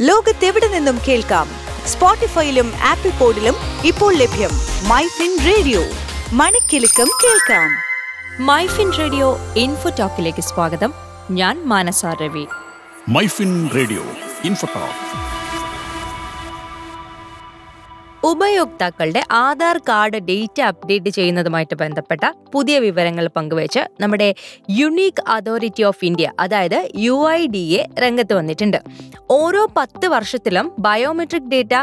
ലോകത്തെവിടെ നിന്നും കേൾക്കാം? സ്പോട്ടിഫൈയിലും ആപ്പിൾ പോഡിലും ഇപ്പോൾ ലഭ്യം മൈ ഫിൻ റേഡിയോ. മണിക്കെലക്കം കേൾക്കാം. മൈഫിൻ റേഡിയോ ഇൻഫോ ടോക്കിലേക്ക് സ്വാഗതം. ഞാൻ Manasa Ravi. MyFin radio info talk. ഉപയോക്താക്കളുടെ ആധാർ കാർഡ് ഡേറ്റ അപ്ഡേറ്റ് ചെയ്യുന്നതുമായിട്ട് ബന്ധപ്പെട്ട പുതിയ വിവരങ്ങൾ പങ്കുവച്ച് നമ്മുടെ യുണീക്ക് അതോറിറ്റി ഓഫ് ഇന്ത്യ അതായത് യു ഐ ഡി എ രംഗത്ത് വന്നിട്ടുണ്ട്. ഓരോ പത്ത് വർഷത്തിലും ബയോമെട്രിക് ഡേറ്റ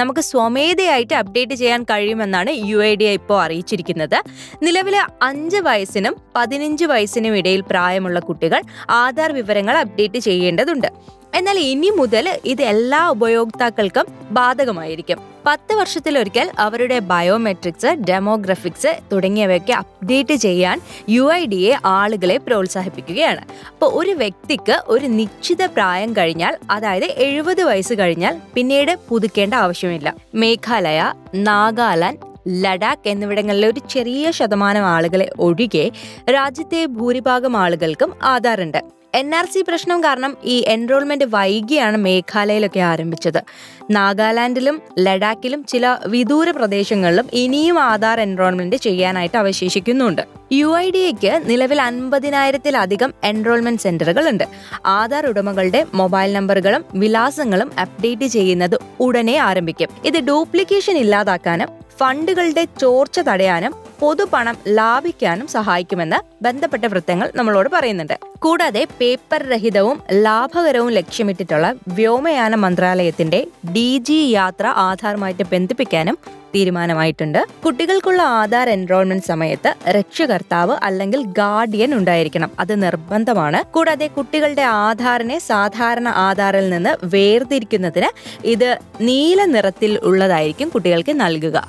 നമുക്ക് സ്വമേധയായിട്ട് അപ്ഡേറ്റ് ചെയ്യാൻ കഴിയുമെന്നാണ് യു ഐ ഡി എ ഇപ്പോൾ അറിയിച്ചിരിക്കുന്നത്. നിലവിലെ അഞ്ച് വയസ്സിനും പതിനഞ്ച് വയസ്സിനും ഇടയിൽ പ്രായമുള്ള കുട്ടികൾ ആധാർ വിവരങ്ങൾ അപ്ഡേറ്റ് ചെയ്യേണ്ടതുണ്ട്. എന്നാൽ ഇനി മുതൽ ഇത് എല്ലാ ഉപയോക്താക്കൾക്കും ബാധകമായിരിക്കും. പത്ത് വർഷത്തിലൊരിക്കൽ അവരുടെ ബയോമെട്രിക്സ് ഡെമോഗ്രഫിക്സ് തുടങ്ങിയവയൊക്കെ അപ്ഡേറ്റ് ചെയ്യാൻ യു ഐ ഡി എ ആളുകളെ പ്രോത്സാഹിപ്പിക്കുകയാണ്. അപ്പോൾ ഒരു വ്യക്തിക്ക് ഒരു നിശ്ചിത പ്രായം കഴിഞ്ഞാൽ അതായത് എഴുപത് വയസ്സ് കഴിഞ്ഞാൽ പിന്നീട് പുതുക്കേണ്ട ആവശ്യമില്ല. മേഘാലയ നാഗാലാൻഡ് ലഡാക്ക് എന്നിവിടങ്ങളിലെ ഒരു ചെറിയ ശതമാനം ആളുകളെ ഒഴികെ രാജ്യത്തെ ഭൂരിഭാഗം ആളുകൾക്കും ആധാറുണ്ട്. എൻ ആർ സി പ്രശ്നം കാരണം ഈ എൻറോൾമെന്റ് വൈകിയാണ് മേഘാലയയിലൊക്കെ ആരംഭിച്ചത്. നാഗാലാൻഡിലും ലഡാക്കിലും ചില വിദൂര പ്രദേശങ്ങളിലും ഇനിയും ആധാർ എൻറോൾമെന്റ് ചെയ്യാനായിട്ട് അവശേഷിക്കുന്നുണ്ട്. യു ഐ ഡി എക്ക് നിലവിൽ അൻപതിനായിരത്തിലധികം എൻറോൾമെന്റ് സെന്ററുകൾ ഉണ്ട് ആധാർ ഉടമകളുടെ മൊബൈൽ നമ്പറുകളും വിലാസങ്ങളും അപ്ഡേറ്റ് ചെയ്യുന്നത് ഉടനെ ആരംഭിക്കും. ഇത് ഡ്യൂപ്ലിക്കേഷൻ ഇല്ലാതാക്കാനും ഫണ്ടുകളുടെ ചോർച്ച തടയാനും പൊതുപണം ലാഭിക്കാനും സഹായിക്കുമെന്ന് ബന്ധപ്പെട്ട വൃത്തങ്ങൾ നമ്മളോട് പറയുന്നുണ്ട്. കൂടാതെ പേപ്പർ രഹിതവും ലാഭകരവും ലക്ഷ്യമിട്ടിട്ടുള്ള വ്യോമയാന മന്ത്രാലയത്തിന്റെ ഡി ജി യാത്ര ആധാറുമായിട്ട് ബന്ധിപ്പിക്കാനും തീരുമാനമായിട്ടുണ്ട്. കുട്ടികൾക്കുള്ള ആധാർ എൻറോൾമെന്റ് സമയത്ത് രക്ഷകർത്താവ് അല്ലെങ്കിൽ ഗാർഡിയൻ ഉണ്ടായിരിക്കണം. അത് നിർബന്ധമാണ്. കൂടാതെ കുട്ടികളുടെ ആധാറിനെ സാധാരണ ആധാറിൽ നിന്ന് വേർതിരിക്കുന്നതിന് ഇത് നീല നിറത്തിൽ ഉള്ളതായിരിക്കും കുട്ടികൾക്ക് നൽകുക.